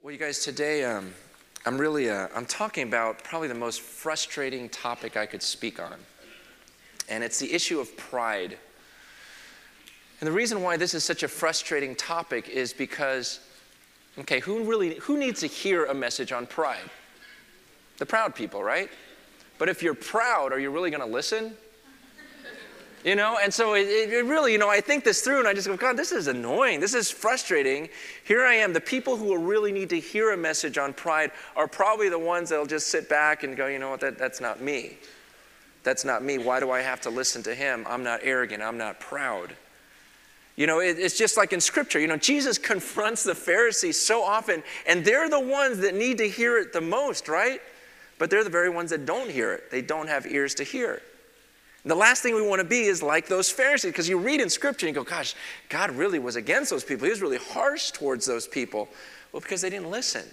Well, you guys, today um, I'm really uh, I'm talking about probably the most frustrating topic I could speak on, and it's the issue of pride. And the reason why this is such a frustrating topic is because, okay, who really who needs to hear a message on pride? The proud people, right? But if you're proud, are you really going to listen? You know, and so it, it, really, you know, I think this through and I just go, God, this is annoying. This is frustrating. Here I am. The people who will really need to hear a message on pride are probably the ones that'll just sit back and go, you know what, that, that's not me. That's not me. Why do I have to listen to him? I'm not arrogant. I'm not proud. You know, it, it's just like in Scripture. You know, Jesus confronts the Pharisees so often, and they're the ones that need to hear it the most, right? But they're the very ones that don't hear it. They don't have ears to hear The last thing we want to be is like those Pharisees, because you read in Scripture and you go, gosh, God really was against those people. He was really harsh towards those people. Well, because they didn't listen.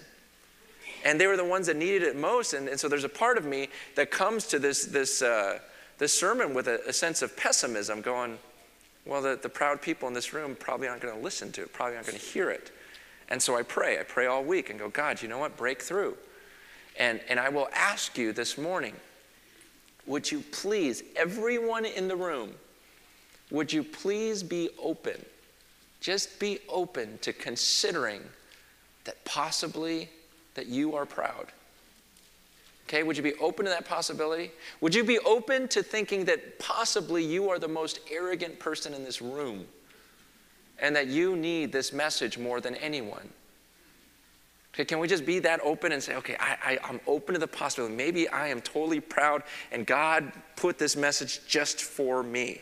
And they were the ones that needed it most. And, and so there's a part of me that comes to this, this, uh, this sermon with a, a, sense of pessimism, going, well, the, the proud people in this room probably aren't going to listen to it, probably aren't going to hear it. And so I pray. I pray all week and go, God, you know what? Break through. And, and I will ask you this morning would you please, everyone in the room, would you please be open? Just be open to considering that possibly that you are proud. Okay, would you be open to that possibility? Would you be open to thinking that possibly you are the most arrogant person in this room and that you need this message more than anyone? Okay, can we just be that open and say, okay, I, I, am open to the possibility. Maybe I am totally proud and God put this message just for me.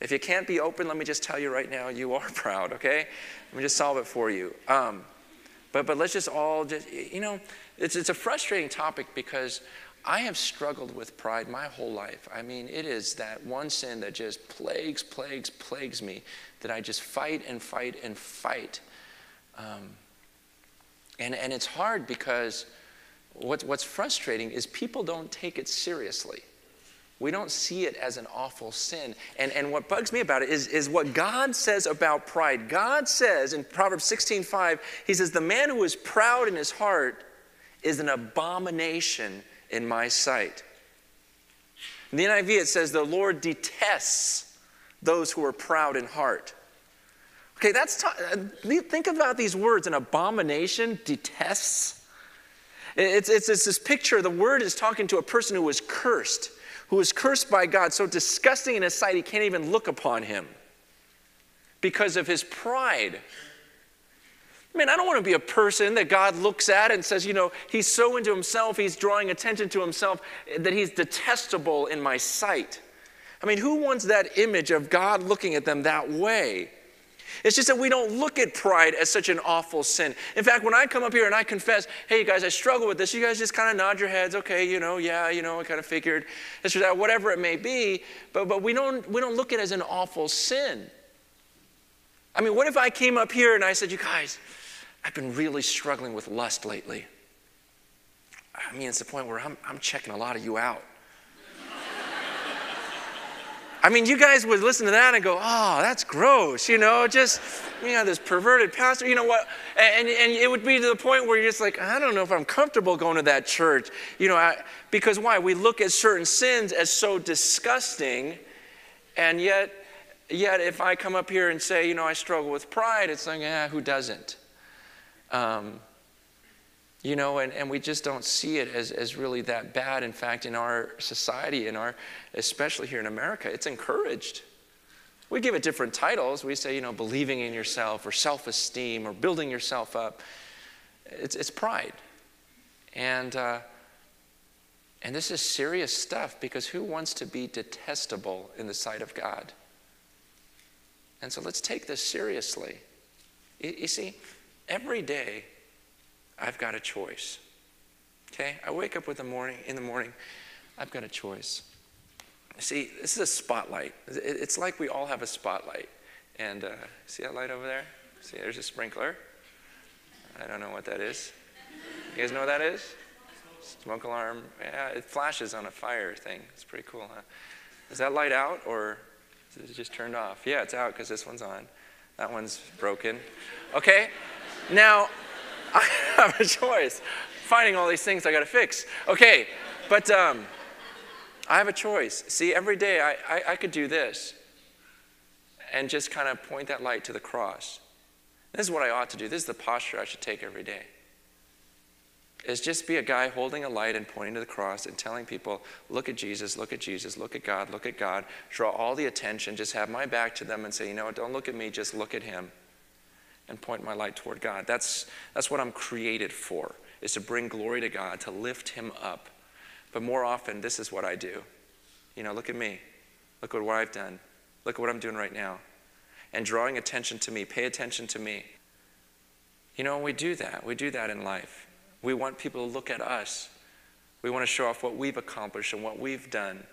If you can't be open, let me just tell you right now, you are proud, okay? Let me just solve it for you. Um, but, but let's just all just, you know, it's, it's a frustrating topic because I have struggled with pride my whole life. I mean, it is that one sin that just plagues, plagues, plagues me that I just fight and fight and fight um, and, and it's hard because what, what's frustrating is people don't take it seriously. We don't see it as an awful sin. And, and what bugs me about it is, is what God says about pride. God says in Proverbs 16 5, He says, The man who is proud in his heart is an abomination in my sight. In the NIV, it says, The Lord detests those who are proud in heart. Okay, that's uh, think about these words an abomination, detests. It's, it's, it's this picture, the word is talking to a person who was cursed, who was cursed by God, so disgusting in his sight he can't even look upon him because of his pride. I mean, I don't want to be a person that God looks at and says, you know, he's so into himself, he's drawing attention to himself that he's detestable in my sight. I mean, who wants that image of God looking at them that way? It's just that we don't look at pride as such an awful sin. In fact, when I come up here and I confess, hey, you guys, I struggle with this, you guys just kind of nod your heads, okay, you know, yeah, you know, I kind of figured this or that, whatever it may be. But, but we, don't, we don't look at it as an awful sin. I mean, what if I came up here and I said, you guys, I've been really struggling with lust lately. I mean, it's the point where I'm, I'm checking a lot of you out. I mean, you guys would listen to that and go, oh, that's gross, you know, just, you know, this perverted pastor, you know what? And, and it would be to the point where you're just like, I don't know if I'm comfortable going to that church, you know, I, because why? We look at certain sins as so disgusting, and yet, yet if I come up here and say, you know, I struggle with pride, it's like, yeah, who doesn't? Um, you know, and, and we just don't see it as, as really that bad. In fact, in our society, in our, especially here in America, it's encouraged. We give it different titles. We say, you know, believing in yourself or self esteem or building yourself up. It's, it's pride. And, uh, and this is serious stuff because who wants to be detestable in the sight of God? And so let's take this seriously. You, you see, every day I've got a choice. Okay? I wake up with the morning in the morning, I've got a choice. See, this is a spotlight. It's like we all have a spotlight. And uh, see that light over there? See, there's a sprinkler. I don't know what that is. You guys know what that is? Smoke alarm. Yeah, it flashes on a fire thing. It's pretty cool, huh? Is that light out or is it just turned off? Yeah, it's out because this one's on. That one's broken. Okay? Now, I have a choice. Finding all these things I got to fix. Okay, but um, I have a choice. See, every day I, I, I could do this and just kind of point that light to the cross. This is what I ought to do. This is the posture I should take every day. Is just be a guy holding a light and pointing to the cross and telling people, look at Jesus, look at Jesus, look at God, look at God. Draw all the attention, just have my back to them and say, you know, don't look at me, just look at him and point my light toward God. That's, that's what I'm created for, is to bring glory to God, to lift him up. But more often, this is what I do. You know, look at me. Look at what I've done. Look at what I'm doing right now. And drawing attention to me. Pay attention to me. You know, we do that. We do that in life. We want people to look at us. We want to show off what we've accomplished and what we've done.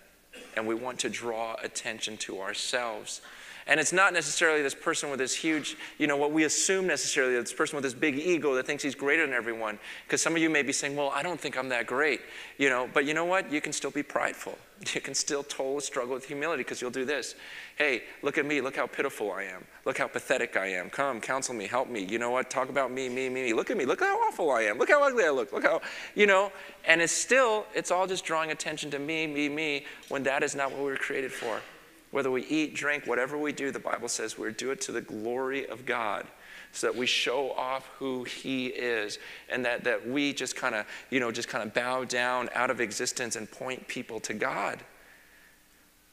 And we want to draw attention to ourselves. And it's not necessarily this person with this huge, you know, what we assume necessarily, this person with this big ego that thinks he's greater than everyone. Because some of you may be saying, well, I don't think I'm that great, you know, but you know what? You can still be prideful. You can still totally struggle with humility because you'll do this. Hey, look at me. Look how pitiful I am. Look how pathetic I am. Come, counsel me, help me. You know what? Talk about me, me, me, me. Look at me. Look how awful I am. Look how ugly I look. Look how, you know, and it's still, it's all just drawing attention to me, me, me, when that is not what we were created for. Whether we eat, drink, whatever we do, the Bible says we do it to the glory of God so that we show off who he is and that, that we just kind of you know just kind of bow down out of existence and point people to god.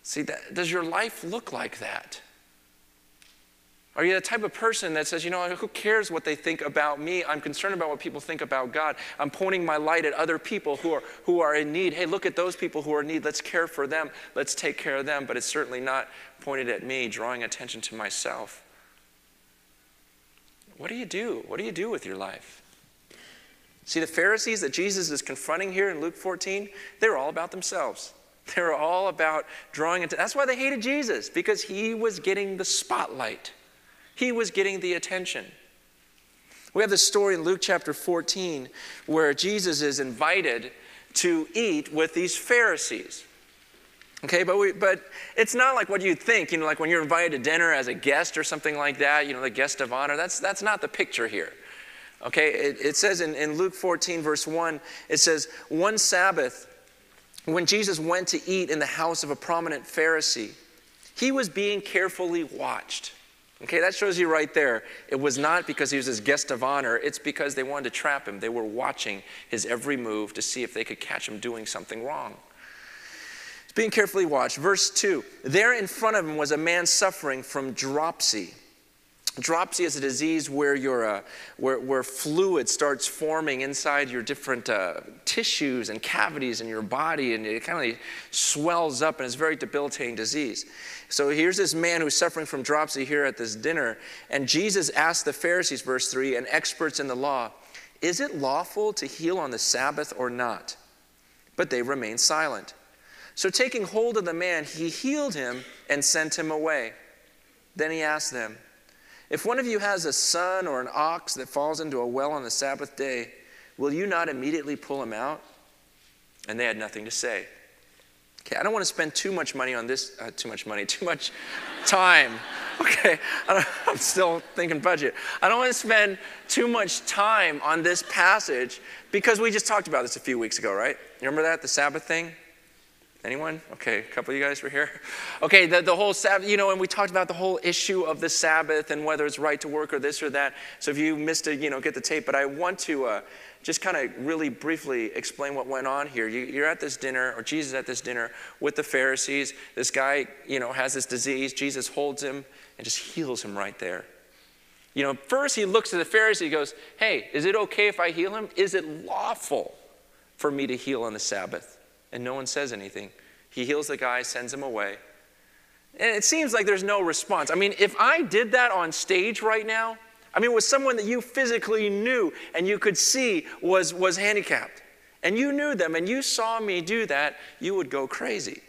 See that, does your life look like that are you the type of person that says, you know, who cares what they think about me? I'm concerned about what people think about God. I'm pointing my light at other people who are, who are in need. Hey, look at those people who are in need. Let's care for them. Let's take care of them. But it's certainly not pointed at me, drawing attention to myself. What do you do? What do you do with your life? See, the Pharisees that Jesus is confronting here in Luke 14, they're all about themselves. They're all about drawing attention. That's why they hated Jesus, because he was getting the spotlight. He was getting the attention. We have this story in Luke chapter 14 where Jesus is invited to eat with these Pharisees. Okay, but, we, but it's not like what you think, you know, like when you're invited to dinner as a guest or something like that, you know, the guest of honor. That's, that's not the picture here. Okay, it, it says in, in Luke 14, verse 1, it says, One Sabbath, when Jesus went to eat in the house of a prominent Pharisee, he was being carefully watched. Okay, that shows you right there. It was not because he was his guest of honor, it's because they wanted to trap him. They were watching his every move to see if they could catch him doing something wrong. It's being carefully watched. Verse 2 There in front of him was a man suffering from dropsy. Dropsy is a disease where, your, uh, where, where fluid starts forming inside your different uh, tissues and cavities in your body, and it kind of swells up, and it's a very debilitating disease. So here's this man who's suffering from dropsy here at this dinner, and Jesus asked the Pharisees, verse 3, and experts in the law, Is it lawful to heal on the Sabbath or not? But they remained silent. So taking hold of the man, he healed him and sent him away. Then he asked them, if one of you has a son or an ox that falls into a well on the Sabbath day, will you not immediately pull him out? And they had nothing to say. Okay, I don't want to spend too much money on this, uh, too much money, too much time. Okay, I'm still thinking budget. I don't want to spend too much time on this passage because we just talked about this a few weeks ago, right? You remember that, the Sabbath thing? Anyone? Okay, a couple of you guys were here. Okay, the, the whole Sabbath, you know, and we talked about the whole issue of the Sabbath and whether it's right to work or this or that. So if you missed it, you know, get the tape. But I want to uh, just kind of really briefly explain what went on here. You, you're at this dinner, or Jesus at this dinner with the Pharisees. This guy, you know, has this disease. Jesus holds him and just heals him right there. You know, first he looks at the Pharisee, he goes, Hey, is it okay if I heal him? Is it lawful for me to heal on the Sabbath? And no one says anything. He heals the guy, sends him away. And it seems like there's no response. I mean, if I did that on stage right now, I mean, with someone that you physically knew and you could see was, was handicapped, and you knew them and you saw me do that, you would go crazy.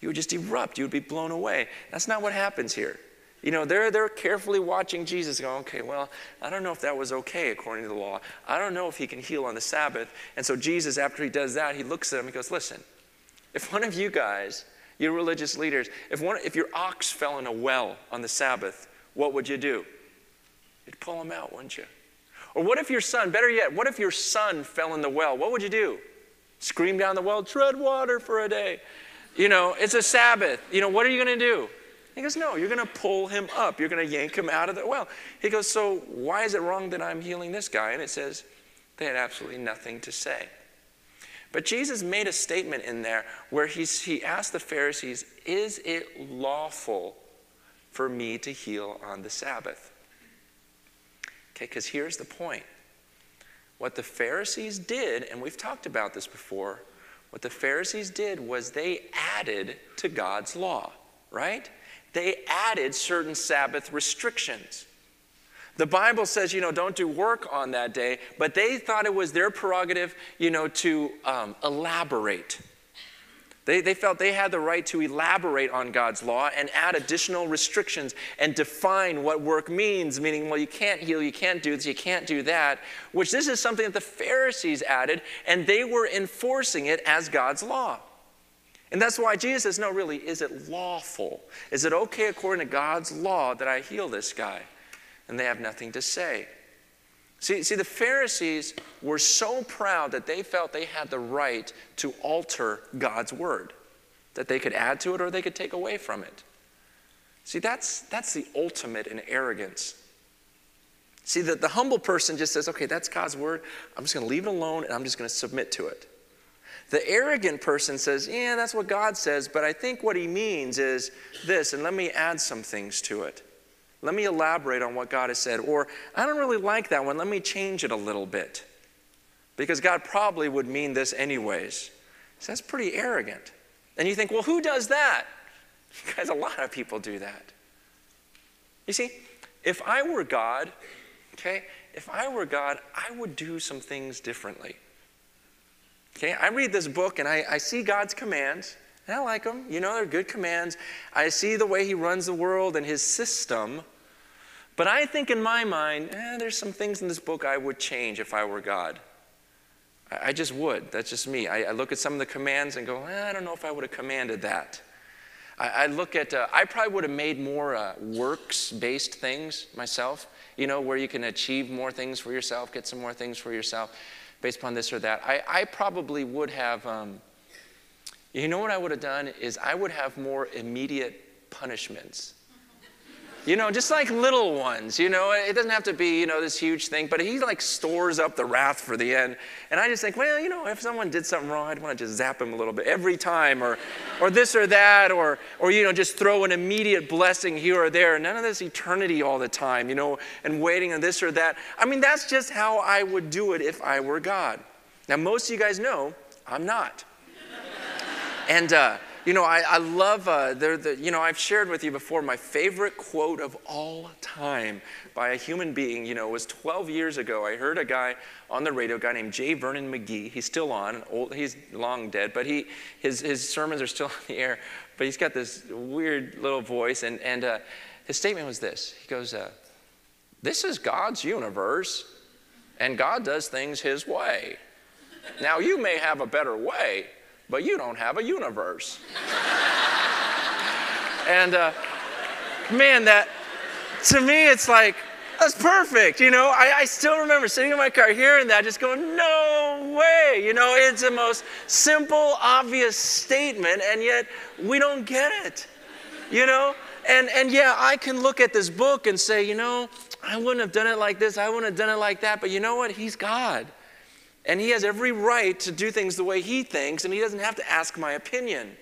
You would just erupt. You would be blown away. That's not what happens here. You know, they're, they're carefully watching Jesus going, okay, well, I don't know if that was okay according to the law. I don't know if he can heal on the Sabbath. And so Jesus, after he does that, he looks at him and goes, listen, if one of you guys, you religious leaders, if, one, if your ox fell in a well on the Sabbath, what would you do? You'd pull him out, wouldn't you? Or what if your son, better yet, what if your son fell in the well? What would you do? Scream down the well, tread water for a day. You know, it's a Sabbath. You know, what are you going to do? He goes, No, you're going to pull him up. You're going to yank him out of the well. He goes, So why is it wrong that I'm healing this guy? And it says, They had absolutely nothing to say. But Jesus made a statement in there where he's, he asked the Pharisees, Is it lawful for me to heal on the Sabbath? Okay, because here's the point. What the Pharisees did, and we've talked about this before, what the Pharisees did was they added to God's law, right? They added certain Sabbath restrictions. The Bible says, you know, don't do work on that day, but they thought it was their prerogative, you know, to um, elaborate. They, they felt they had the right to elaborate on God's law and add additional restrictions and define what work means, meaning, well, you can't heal, you can't do this, you can't do that, which this is something that the Pharisees added, and they were enforcing it as God's law. And that's why Jesus says, no, really, is it lawful? Is it okay according to God's law that I heal this guy? And they have nothing to say. See, see, the Pharisees were so proud that they felt they had the right to alter God's word, that they could add to it or they could take away from it. See, that's, that's the ultimate in arrogance. See, the, the humble person just says, okay, that's God's word. I'm just going to leave it alone and I'm just going to submit to it. The arrogant person says, yeah, that's what God says, but I think what he means is this, and let me add some things to it. Let me elaborate on what God has said. Or, I don't really like that one. Let me change it a little bit. Because God probably would mean this anyways. So that's pretty arrogant. And you think, well, who does that? Guys, a lot of people do that. You see, if I were God, okay, if I were God, I would do some things differently. Okay, I read this book and I, I see God's commands. And I like them. You know, they're good commands. I see the way he runs the world and his system. But I think in my mind, eh, there's some things in this book I would change if I were God. I, I just would. That's just me. I, I, look at some of the commands and go, eh, I don't know if I would have commanded that. I, I look at, uh, I probably would have made more uh, works based things myself, you know, where you can achieve more things for yourself, get some more things for yourself based upon this or that. I, I probably would have. Um, you know what I would have done is I would have more immediate punishments. You know, just like little ones, you know, it doesn't have to be, you know, this huge thing, but he like stores up the wrath for the end. And I just think, well, you know, if someone did something wrong, I'd want to just zap him a little bit every time or, or this or that, or, or, you know, just throw an immediate blessing here or there. None of this eternity all the time, you know, and waiting on this or that. I mean, that's just how I would do it if I were God. Now, most of you guys know I'm not. And, uh, you know, I, I love, uh, the, you know, I've shared with you before my favorite quote of all time by a human being, you know, was 12 years ago. I heard a guy on the radio, a guy named J. Vernon McGee. He's still on, old, he's long dead, but he, his, his sermons are still on the air. But he's got this weird little voice, and, and uh, his statement was this He goes, uh, This is God's universe, and God does things his way. Now, you may have a better way, but you don't have a universe. and uh, man, that to me, it's like, that's perfect. You know, I, I, still remember sitting in my car hearing that, just going, no way. You know, it's the most simple, obvious statement, and yet we don't get it. You know? And, and yeah, I can look at this book and say, you know, I wouldn't have done it like this, I wouldn't have done it like that, but you know what? He's God. And he has every right to do things the way he thinks, and he doesn't have to ask my opinion.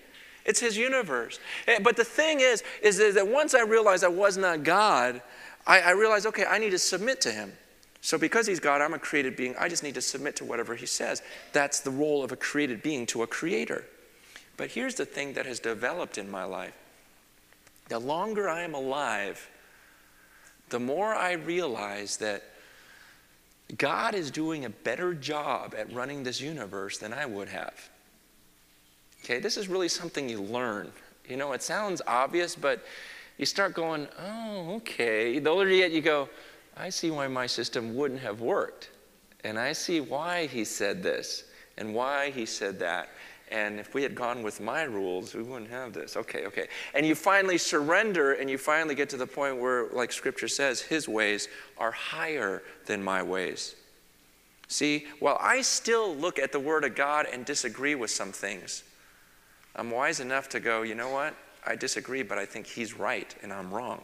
It's his universe. Eh, but the thing is, is that once I realized I was not God, I, I realized, okay, I need to submit to him. So because he's God, I'm a created being. I just need to submit to whatever he says. That's the role of a created being to a creator. But here's the thing that has developed in my life. The longer I am alive, the more I realize that God is doing a better job at running this universe than I would have. Okay, this is really something you learn. You know, it sounds obvious, but you start going, oh, okay. The older you get, you go, I see why my system wouldn't have worked. And I see why he said this and why he said that. And if we had gone with my rules, we wouldn't have this. Okay, okay. And you finally surrender and you finally get to the point where, like scripture says, his ways are higher than my ways. See, while I still look at the Word of God and disagree with some things, I'm wise enough to go, you know what? I disagree, but I think he's right and I'm wrong.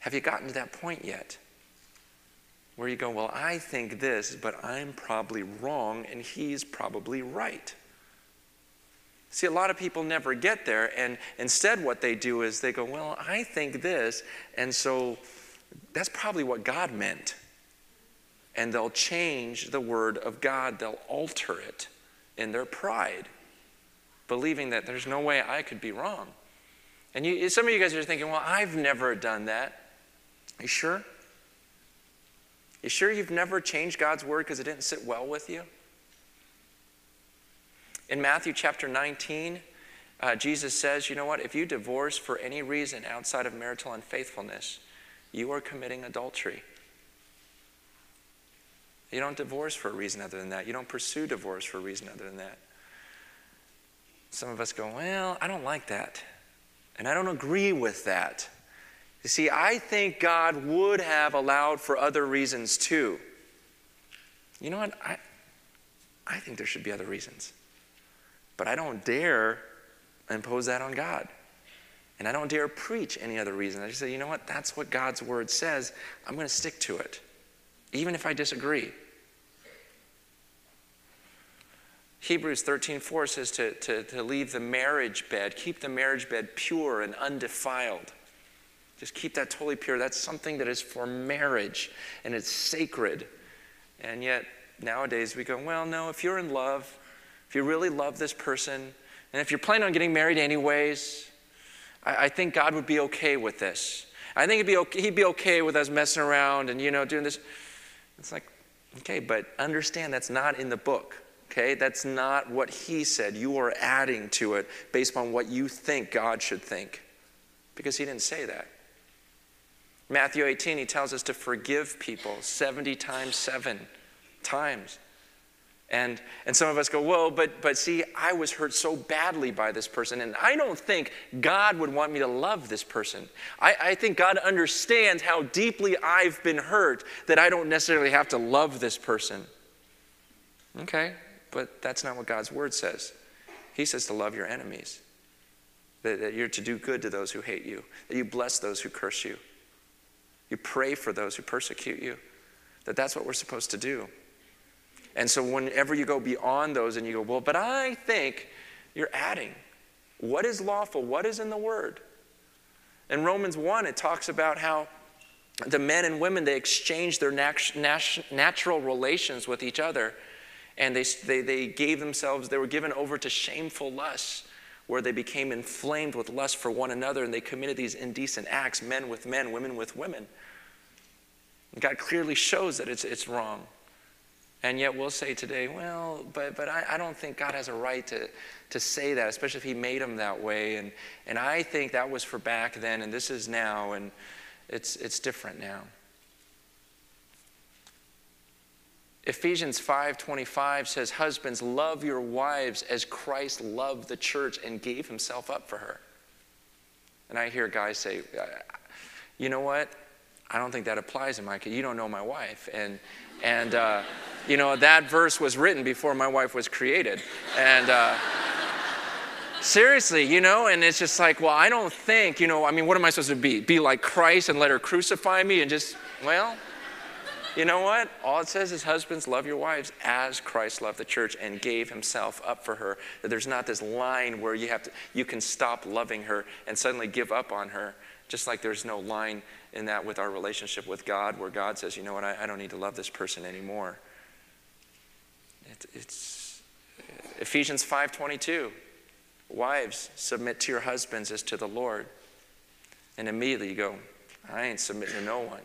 Have you gotten to that point yet? Where you go, Well, I think this, but I'm probably wrong, and he's probably right. See, a lot of people never get there, and instead, what they do is they go, Well, I think this, and so that's probably what God meant. And they'll change the word of God, they'll alter it in their pride, believing that there's no way I could be wrong. And you, some of you guys are thinking, Well, I've never done that. Are you sure? You sure you've never changed God's word because it didn't sit well with you? In Matthew chapter 19, uh, Jesus says, you know what? If you divorce for any reason outside of marital unfaithfulness, you are committing adultery. You don't divorce for a reason other than that. You don't pursue divorce for a reason other than that. Some of us go, well, I don't like that. And I don't agree with that. You see, I think God would have allowed for other reasons too. You know what? I, I think there should be other reasons. But I don't dare impose that on God. And I don't dare preach any other reason. I just say, you know what? That's what God's word says. I'm going to stick to it, even if I disagree. Hebrews 13:4 says to, to, to leave the marriage bed, keep the marriage bed pure and undefiled. Just keep that totally pure. That's something that is for marriage and it's sacred. And yet, nowadays, we go, well, no, if you're in love, if you really love this person, and if you're planning on getting married anyways, I, I think God would be okay with this. I think he'd be, okay, he'd be okay with us messing around and, you know, doing this. It's like, okay, but understand that's not in the book. Okay, that's not what he said. You are adding to it based on what you think God should think because he didn't say that. Matthew 18, he tells us to forgive people 70 times, seven times. And, and some of us go, whoa, but, but see, I was hurt so badly by this person, and I don't think God would want me to love this person. I, I think God understands how deeply I've been hurt that I don't necessarily have to love this person. Okay, but that's not what God's word says. He says to love your enemies, that, that you're to do good to those who hate you, that you bless those who curse you. You pray for those who persecute you. That that's what we're supposed to do. And so whenever you go beyond those and you go, well, but I think you're adding. What is lawful? What is in the word? In Romans 1, it talks about how the men and women, they exchanged their nat- nat- natural relations with each other. And they, they, they gave themselves, they were given over to shameful lusts where they became inflamed with lust for one another and they committed these indecent acts, men with men, women with women. God clearly shows that it's, it's wrong. And yet we'll say today, well, but, but I, I don't think God has a right to, to say that, especially if He made them that way. And, and I think that was for back then, and this is now, and it's, it's different now. Ephesians 5:25 says husbands love your wives as Christ loved the church and gave himself up for her. And I hear guys say, "You know what? I don't think that applies in my case. You don't know my wife." And and uh, you know that verse was written before my wife was created. And uh, seriously, you know, and it's just like, well, I don't think, you know, I mean, what am I supposed to be? Be like Christ and let her crucify me and just, well, you know what? All it says is, husbands, love your wives as Christ loved the church and gave himself up for her. That there's not this line where you have to, you can stop loving her and suddenly give up on her. Just like there's no line in that with our relationship with God, where God says, you know what, I, I don't need to love this person anymore. It, it's Ephesians 5:22. Wives, submit to your husbands as to the Lord. And immediately you go, I ain't submitting to no one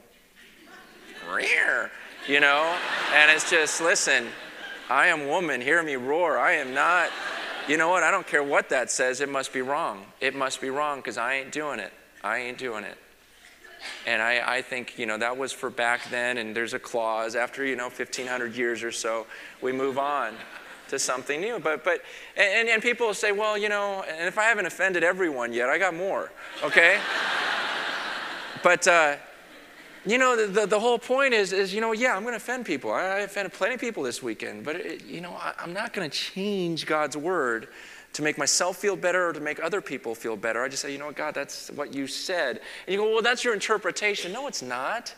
you know? And it's just, listen, I am woman, hear me roar. I am not, you know what? I don't care what that says, it must be wrong. It must be wrong because I ain't doing it. I ain't doing it. And I, I think, you know, that was for back then, and there's a clause. After, you know, 1,500 years or so, we move on. to something new. But, but and, and people will say, well, you know, and if I haven't offended everyone yet, I got more, okay? but, uh, you know, the, the, the, whole point is, is, you know, yeah, I'm going to offend people. I, I offended plenty of people this weekend, but, it, you know, I, I'm not going to change God's word to make myself feel better or to make other people feel better. I just say, you know what, God, that's what you said. And you go, well, that's your interpretation. No, it's not.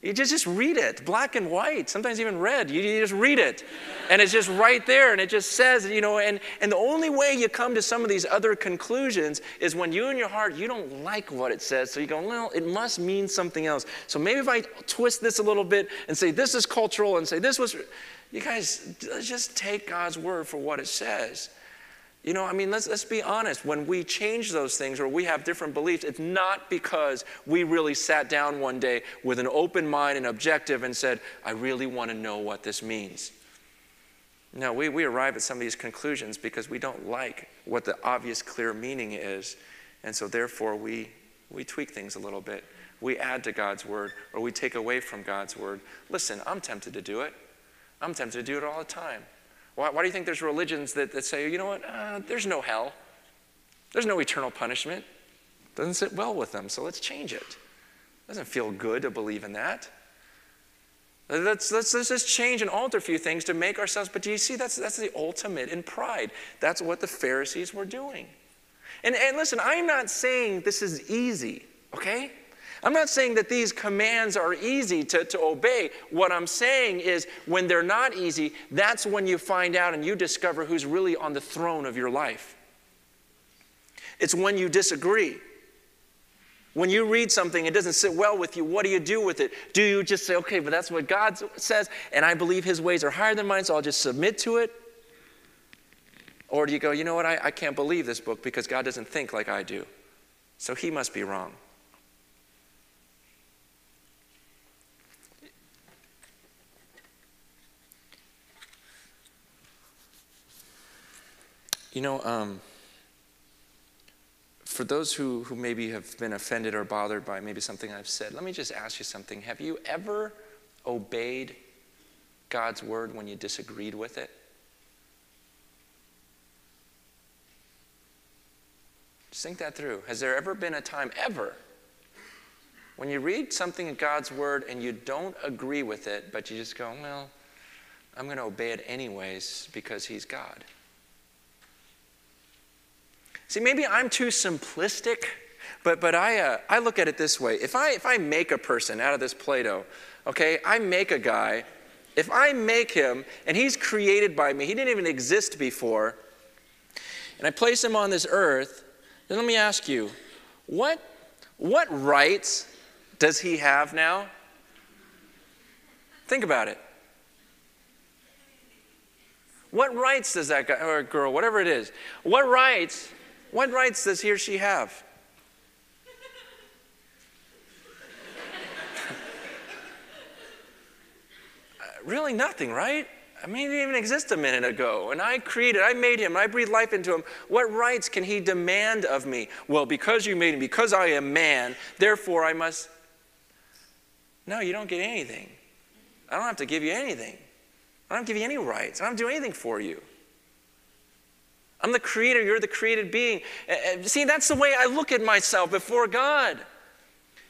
You just, just read it, black and white, sometimes even red. You, you, just read it. And it's just right there, and it just says, you know, and, and the only way you come to some of these other conclusions is when you in your heart, you don't like what it says. So you go, well, it must mean something else. So maybe if I twist this a little bit and say this is cultural and say this was, you guys, just take God's word for what it says. You know, I mean, let's, let's be honest. When we change those things or we have different beliefs, it's not because we really sat down one day with an open mind and objective and said, I really want to know what this means. No, we, we arrive at some of these conclusions because we don't like what the obvious, clear meaning is. And so, therefore, we, we tweak things a little bit. We add to God's word or we take away from God's word. Listen, I'm tempted to do it. I'm tempted to do it all the time. Why, why do you think there's religions that, that say, you know what, uh, there's no hell, there's no eternal punishment? Doesn't sit well with them, so let's change it. Doesn't feel good to believe in that. Let's, let's, let's just change and alter a few things to make ourselves. But do you see, that's, that's the ultimate in pride. That's what the Pharisees were doing. And, and listen, I'm not saying this is easy, okay? I'm not saying that these commands are easy to, to obey. What I'm saying is when they're not easy, that's when you find out and you discover who's really on the throne of your life. It's when you disagree. When you read something, it doesn't sit well with you. What do you do with it? Do you just say, okay, but that's what God says, and I believe his ways are higher than mine, so I'll just submit to it? Or do you go, you know what, I, I can't believe this book because God doesn't think like I do, so he must be wrong? You know, um, for those who, who maybe have been offended or bothered by maybe something I've said, let me just ask you something. Have you ever obeyed God's word when you disagreed with it? Just think that through. Has there ever been a time, ever, when you read something in God's word and you don't agree with it, but you just go, well, I'm going to obey it anyways because He's God? See, maybe I'm too simplistic, but, but I, uh, I look at it this way. If I, if I make a person out of this Play Doh, okay, I make a guy, if I make him and he's created by me, he didn't even exist before, and I place him on this earth, then let me ask you, what, what rights does he have now? Think about it. What rights does that guy or girl, whatever it is, what rights what rights does he or she have? Really nothing, right? I mean, he didn't even exist a minute ago. And I created, I made him, I breathed life into him. What rights can he demand of me? Well, because you made him, because I am man, therefore I must. No, you don't get anything. I don't have to give you anything. I don't give you any rights. I don't do anything for you. I'm the creator, you're the created being. Uh, uh, see, that's the way I look at myself before God.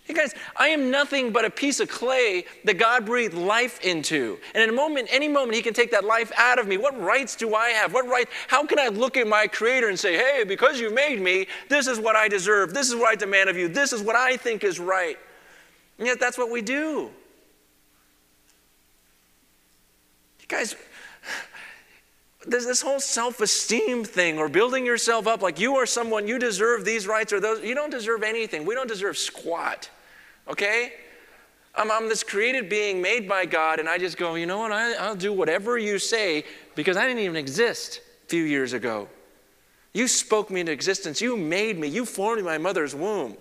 Hey guys, I am nothing but a piece of clay that God breathed life into. And in a moment, any moment, He can take that life out of me. What rights do I have? What right? How can I look at my Creator and say, hey, because you made me, this is what I deserve. This is what I demand of you. This is what I think is right. And yet, that's what we do. You guys, there's this whole self-esteem thing or building yourself up like you are someone you deserve these rights or those you don't deserve anything. We don't deserve squat okay? I'm, I'm this created being made by god and i just go you know what? I, i'll do whatever you say because i didn't even exist a few years ago. You spoke me into existence. You made me. You formed me in my mother's womb.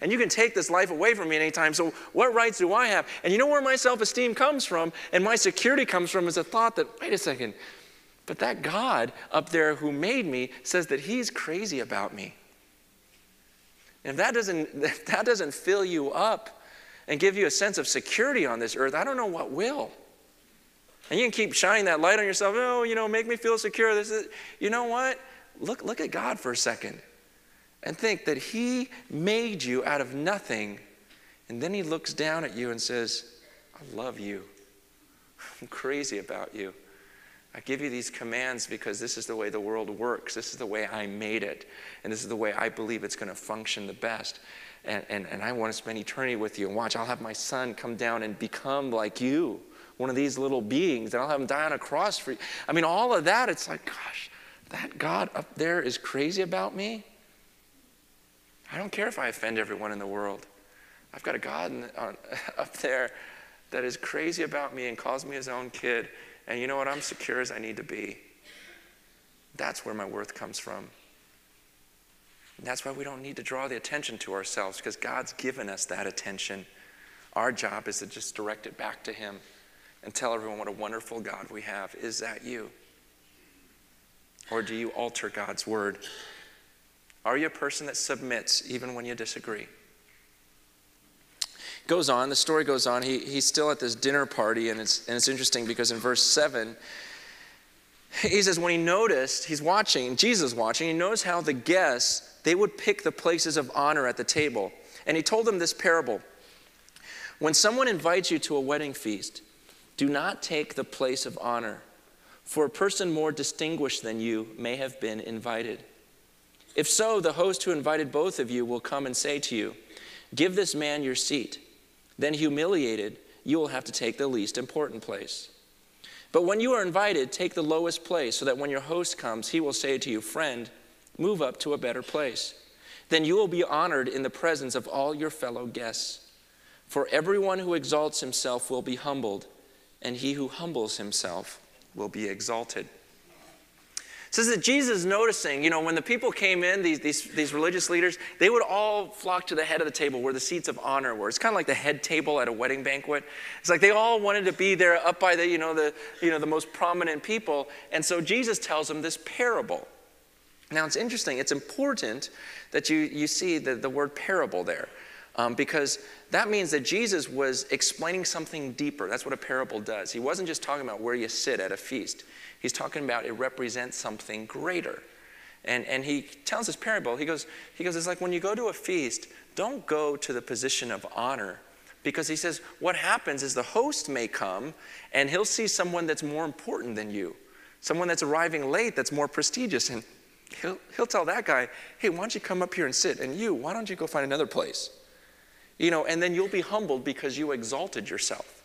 And you can take this life away from me anytime. So, what rights do I have? And you know where my self esteem comes from? And my security comes from is a thought that, wait a second, but that God up there who made me says that he's crazy about me. And if that doesn't, if that doesn't fill you up and give you a sense of security on this earth, I don't know what will. And you can keep shining that light on yourself. Oh, you know, make me feel secure. This is, you know what? Look, look at God for a second and think that He made you out of nothing. And then He looks down at you and says, I love you. I'm crazy about you. I give you these commands because this is the way the world works. This is the way I made it. And this is the way I believe it's going to function the best. And, and, and I want to spend eternity with you. And watch, I'll have my son come down and become like you, one of these little beings. And I'll have him die on a cross for you. I mean, all of that, it's like, gosh, that God up there is crazy about me. I don't care if I offend everyone in the world. I've got a God in, on, up there that is crazy about me and calls me his own kid. And you know what? I'm secure as I need to be. That's where my worth comes from. And that's why we don't need to draw the attention to ourselves because God's given us that attention. Our job is to just direct it back to Him and tell everyone what a wonderful God we have. Is that you? Or do you alter God's word? Are you a person that submits even when you disagree? Goes on, the story goes on. He, he's still at this dinner party, and it's, and it's interesting because in verse 7, he says, when he noticed, he's watching, Jesus watching, he knows how the guests, they would pick the places of honor at the table. And he told them this parable When someone invites you to a wedding feast, do not take the place of honor, for a person more distinguished than you may have been invited. If so, the host who invited both of you will come and say to you, Give this man your seat. Then, humiliated, you will have to take the least important place. But when you are invited, take the lowest place, so that when your host comes, he will say to you, Friend, move up to a better place. Then you will be honored in the presence of all your fellow guests. For everyone who exalts himself will be humbled, and he who humbles himself will be exalted says that Jesus noticing, you know, when the people came in, these, these, these religious leaders, they would all flock to the head of the table where the seats of honor were. It's kind of like the head table at a wedding banquet. It's like they all wanted to be there up by the, you know, the, you know, the most prominent people. And so Jesus tells them this parable. Now it's interesting, it's important that you, you see the, the word parable there. Um, because that means that Jesus was explaining something deeper. That's what a parable does. He wasn't just talking about where you sit at a feast, he's talking about it represents something greater. And, and he tells this parable. He goes, he goes, it's like when you go to a feast, don't go to the position of honor. Because he says, what happens is the host may come and he'll see someone that's more important than you, someone that's arriving late that's more prestigious. And he'll, he'll tell that guy, hey, why don't you come up here and sit? And you, why don't you go find another place? You know, and then you'll be humbled because you exalted yourself.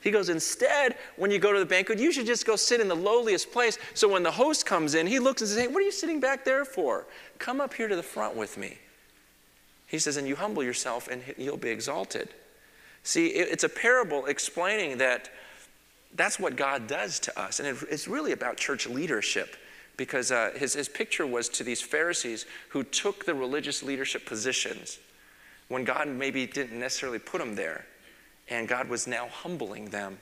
He goes, instead, when you go to the banquet, you should just go sit in the lowliest place. So when the host comes in, he looks and says, Hey, what are you sitting back there for? Come up here to the front with me. He says, And you humble yourself and you'll be exalted. See, it's a parable explaining that that's what God does to us. And it's really about church leadership because uh, his, his picture was to these Pharisees who took the religious leadership positions when God maybe didn't necessarily put them there. And God was now humbling them.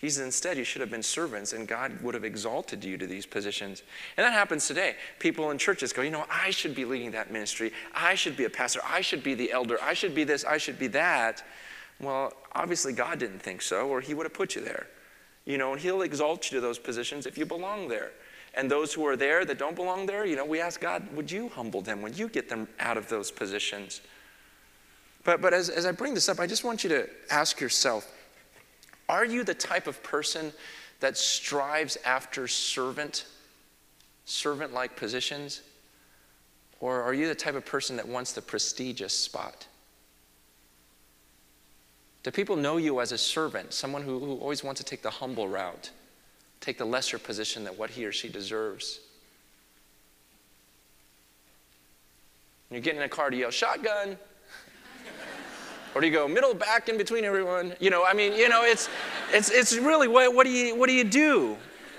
He said, instead, you should have been servants, and God would have exalted you to these positions. And that happens today. People in churches go, you know, I should be leading that ministry. I should be a pastor. I should be the elder. I should be this. I should be that. Well, obviously, God didn't think so, or He would have put you there. You know, and He'll exalt you to those positions if you belong there. And those who are there that don't belong there, you know, we ask God, would you humble them? Would you get them out of those positions? But, but as, as I bring this up, I just want you to ask yourself are you the type of person that strives after servant, servant like positions? Or are you the type of person that wants the prestigious spot? Do people know you as a servant, someone who, who always wants to take the humble route, take the lesser position that what he or she deserves? When you get in a car to yell, shotgun, or do you go middle back in between everyone? You know, I mean, you know, it's, it's, it's really what, what, do you, what do you do?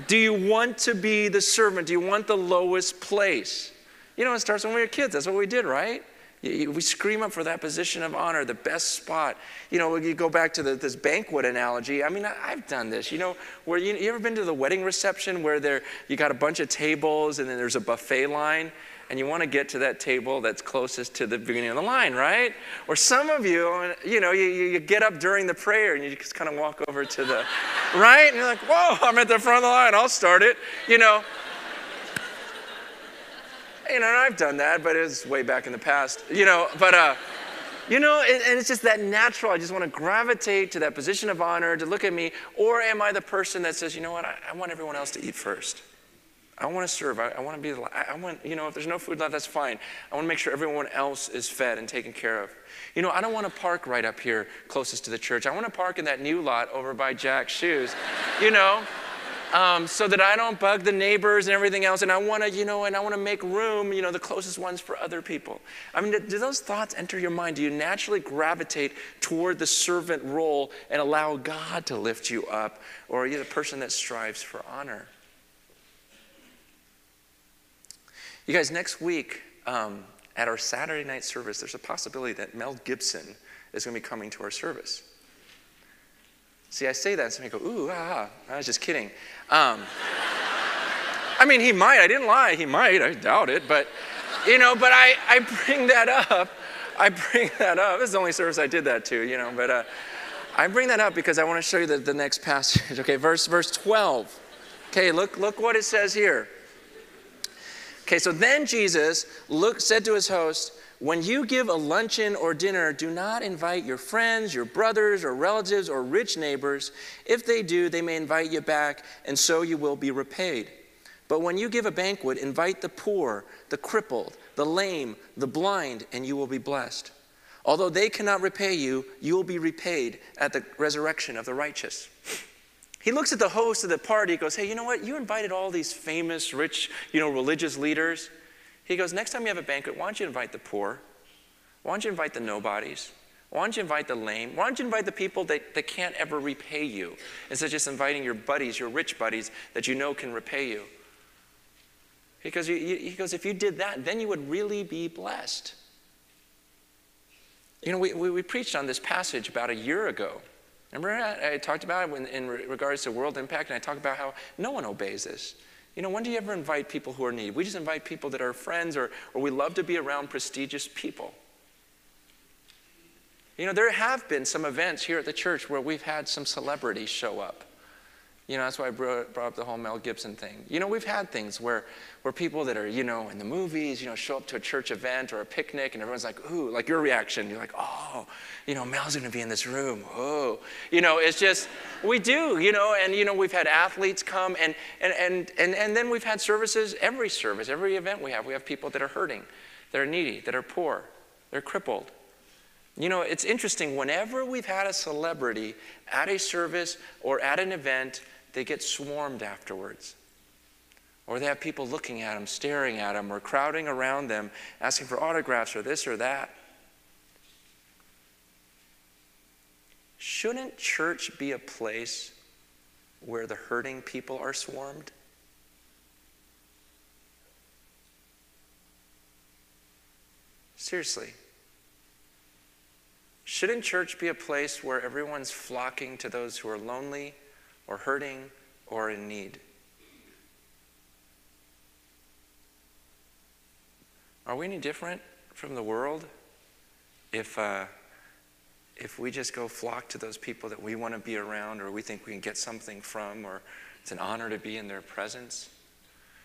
Do you want to be the servant? Do you want the lowest place? You know, it starts when we were kids. That's what we did, right? We scream up for that position of honor, the best spot. You know, you go back to the, this banquet analogy. I mean, I, have done this. You know, where you, you ever been to the wedding reception where there you got a bunch of tables and then there's a buffet line, and you want to get to that table that's closest to the beginning of the line, right? Or some of you, you know, you, you get up during the prayer and you just kind of walk over to the, right? And you're like, whoa, I'm at the front of the line, I'll start it, you know. you know, I've done that, but it's way back in the past, you know, but, uh, you know, and, it's just that natural. I just want to gravitate to that position of honor to look at me. Or am I the person that says, you know what, I want everyone else to eat first? I want to serve. I, I want to be, I, want, you know, if there's no food left, that's fine. I want to make sure everyone else is fed and taken care of. You know, I don't want to park right up here closest to the church. I want to park in that new lot over by Jack's Shoes, you know, um, so that I don't bug the neighbors and everything else. And I want to, you know, and I want to make room, you know, the closest ones for other people. I mean, do those thoughts enter your mind? Do you naturally gravitate toward the servant role and allow God to lift you up? Or are you the person that strives for honor? You guys, next week um, at our Saturday night service, there's a possibility that Mel Gibson is going to be coming to our service. See, I say that, and somebody go, ooh, ah, ah. I was just kidding. Um, I mean, he might. I didn't lie. He might. I doubt it. But, you know, but I, I bring that up. I bring that up. This is the only service I did that to, you know. But uh, I bring that up because I want to show you the, the next passage. Okay, verse, verse 12. Okay, look, look what it says here. Okay, so then Jesus look, said to his host, When you give a luncheon or dinner, do not invite your friends, your brothers, or relatives, or rich neighbors. If they do, they may invite you back, and so you will be repaid. But when you give a banquet, invite the poor, the crippled, the lame, the blind, and you will be blessed. Although they cannot repay you, you will be repaid at the resurrection of the righteous. He looks at the host of the party, he goes, Hey, you know what? You invited all these famous, rich, you know, religious leaders. He goes, Next time you have a banquet, why don't you invite the poor? Why don't you invite the nobodies? Why don't you invite the lame? Why don't you invite the people that, that can't ever repay you instead of just inviting your buddies, your rich buddies that you know can repay you? Because he goes, if you did that, then you would really be blessed. You know, we, we, we preached on this passage about a year ago. Remember, I, I talked about it when, in regards to world impact, and I talked about how no one obeys this. You know, when do you ever invite people who are in need? We just invite people that are friends or, or we love to be around prestigious people. You know, there have been some events here at the church where we've had some celebrities show up. You know, that's why I brought, up the whole Mel Gibson thing. You know, we've had things where, where people that are, you know, in the movies, you know, show up to a church event or a picnic and everyone's like, ooh, like your reaction. You're like, oh, you know, Mel's going to be in this room. Oh, you know, it's just, we do, you know, and, you know, we've had athletes come and, and, and, and, and then we've had services, every service, every event we have, we have people that are hurting, that are needy, that are poor, they're crippled. You know, it's interesting, whenever we've had a celebrity at a service or at an event, they get swarmed afterwards. Or they have people looking at them, staring at them, or crowding around them, asking for autographs or this or that. Shouldn't church be a place where the hurting people are swarmed? Seriously. Shouldn't church be a place where everyone's flocking to those who are lonely, or hurting or in need. Are we any different from the world if, uh, if we just go flock to those people that we want to be around or we think we can get something from or it's an honor to be in their presence?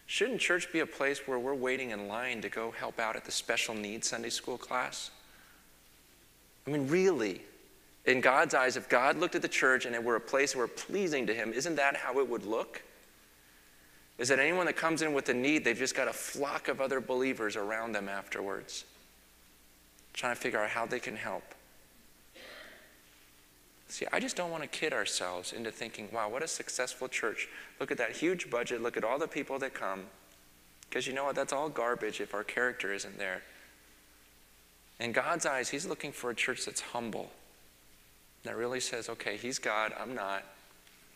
Shouldn't church be a place where we're waiting in line to go help out at the special needs Sunday school class? I mean, really, in God's eyes, if God looked at the church and it were a place where pleasing to Him, isn't that how it would look? Is that anyone that comes in with a need, they've just got a flock of other believers around them afterwards, trying to figure out how they can help. See, I just don't want to kid ourselves into thinking, wow, what a successful church. Look at that huge budget. Look at all the people that come. Because you know what? That's all garbage if our character isn't there. In God's eyes, He's looking for a church that's humble that really says, okay, he's God, I'm not.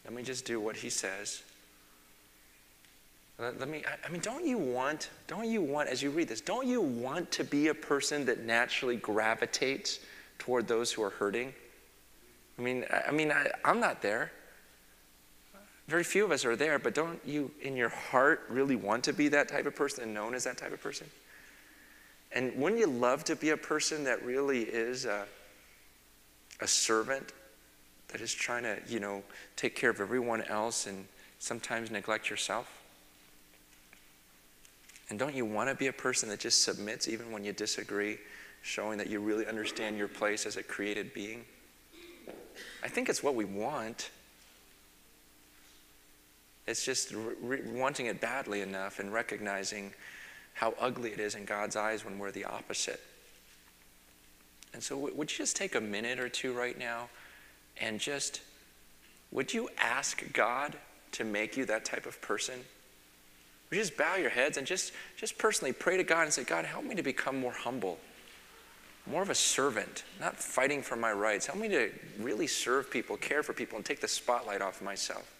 Let me just do what he says. Let, let me, I, I mean, don't you want, don't you want, as you read this, don't you want to be a person that naturally gravitates toward those who are hurting? I mean, I, I mean, I, I'm not there. Very few of us are there, but don't you, in your heart, really want to be that type of person and known as that type of person? And wouldn't you love to be a person that really is a, a servant that is trying to, you know, take care of everyone else and sometimes neglect yourself? And don't you want to be a person that just submits even when you disagree, showing that you really understand your place as a created being? I think it's what we want. It's just re- wanting it badly enough and recognizing how ugly it is in God's eyes when we're the opposite. And so, would you just take a minute or two right now and just, would you ask God to make you that type of person? Would you just bow your heads and just, just personally pray to God and say, God, help me to become more humble, more of a servant, not fighting for my rights. Help me to really serve people, care for people, and take the spotlight off myself.